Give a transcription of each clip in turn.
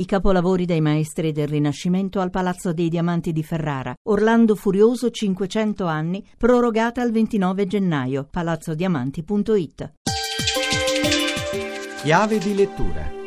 I capolavori dei maestri del Rinascimento al Palazzo dei Diamanti di Ferrara. Orlando Furioso 500 anni, prorogata al 29 gennaio. palazzodiamanti.it. Chiave di lettura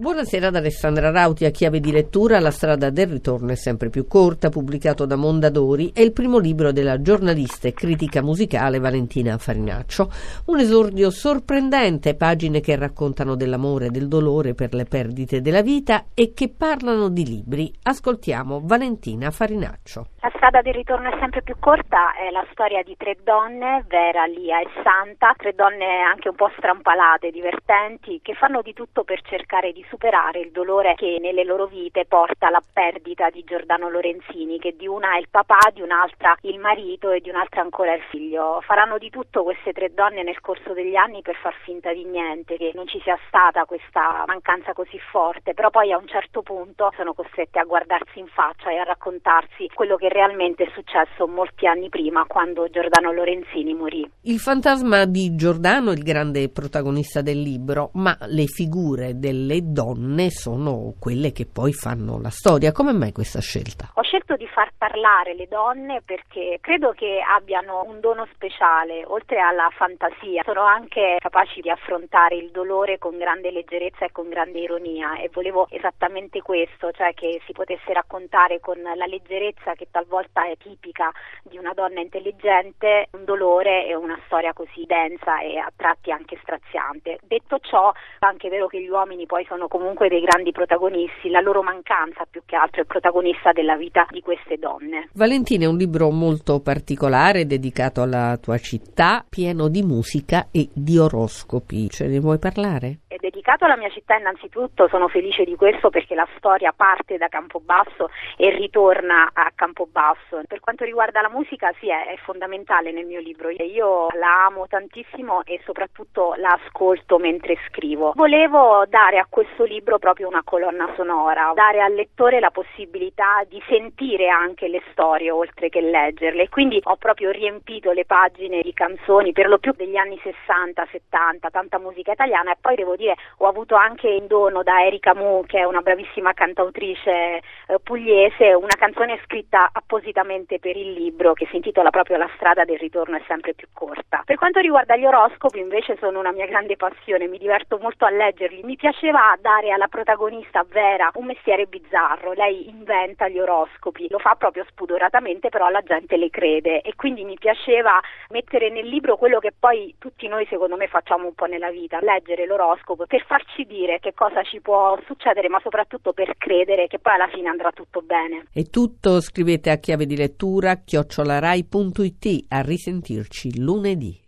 Buonasera ad Alessandra Rauti a chiave di lettura La strada del ritorno è sempre più corta, pubblicato da Mondadori, è il primo libro della giornalista e critica musicale Valentina Farinaccio. Un esordio sorprendente, pagine che raccontano dell'amore e del dolore per le perdite della vita e che parlano di libri. Ascoltiamo Valentina Farinaccio. La strada del ritorno è sempre più corta, è la storia di tre donne, Vera, Lia e Santa, tre donne anche un po' strampalate, divertenti, che fanno di tutto per cercare di superare il dolore che nelle loro vite porta alla perdita di Giordano Lorenzini, che di una è il papà, di un'altra il marito e di un'altra ancora il figlio. Faranno di tutto queste tre donne nel corso degli anni per far finta di niente, che non ci sia stata questa mancanza così forte, però poi a un certo punto sono costrette a guardarsi in faccia e a raccontarsi quello che realmente è successo molti anni prima, quando Giordano Lorenzini morì. Il fantasma di Giordano è il grande protagonista del libro, ma le figure delle donne sono quelle che poi fanno la storia. Come mai questa scelta? Ho scelto di far parlare le donne perché credo che abbiano un dono speciale, oltre alla fantasia, sono anche capaci di affrontare il dolore con grande leggerezza e con grande ironia e volevo esattamente questo, cioè che si potesse raccontare con la leggerezza che talvolta è tipica di una donna intelligente un dolore e una storia così densa e a tratti anche straziante. Detto ciò, è anche vero che gli uomini poi sono comunque dei grandi protagonisti, la loro mancanza più che altro è protagonista della vita di queste donne. Valentina è un libro molto particolare dedicato alla tua città, pieno di musica e di oroscopi. Ce ne vuoi parlare? Dedicato alla mia città innanzitutto, sono felice di questo perché la storia parte da Campobasso e ritorna a Campobasso. Per quanto riguarda la musica, sì, è, fondamentale nel mio libro. Io la amo tantissimo e soprattutto la ascolto mentre scrivo. Volevo dare a questo libro proprio una colonna sonora, dare al lettore la possibilità di sentire anche le storie oltre che leggerle. Quindi ho proprio riempito le pagine di canzoni, per lo più degli anni 60, 70, tanta musica italiana e poi devo dire ho avuto anche in dono da Erika Mu, che è una bravissima cantautrice eh, pugliese, una canzone scritta appositamente per il libro che si intitola proprio La strada del ritorno è sempre più corta. Per quanto riguarda gli oroscopi invece sono una mia grande passione, mi diverto molto a leggerli, mi piaceva dare alla protagonista Vera un mestiere bizzarro, lei inventa gli oroscopi, lo fa proprio spudoratamente, però la gente le crede. E quindi mi piaceva mettere nel libro quello che poi tutti noi secondo me facciamo un po' nella vita, leggere l'oroscopo per farci dire che cosa ci può succedere, ma soprattutto per credere che poi alla fine andrà tutto bene. E tutto scrivete a chiave di lettura chiocciolarai.it a risentirci lunedì.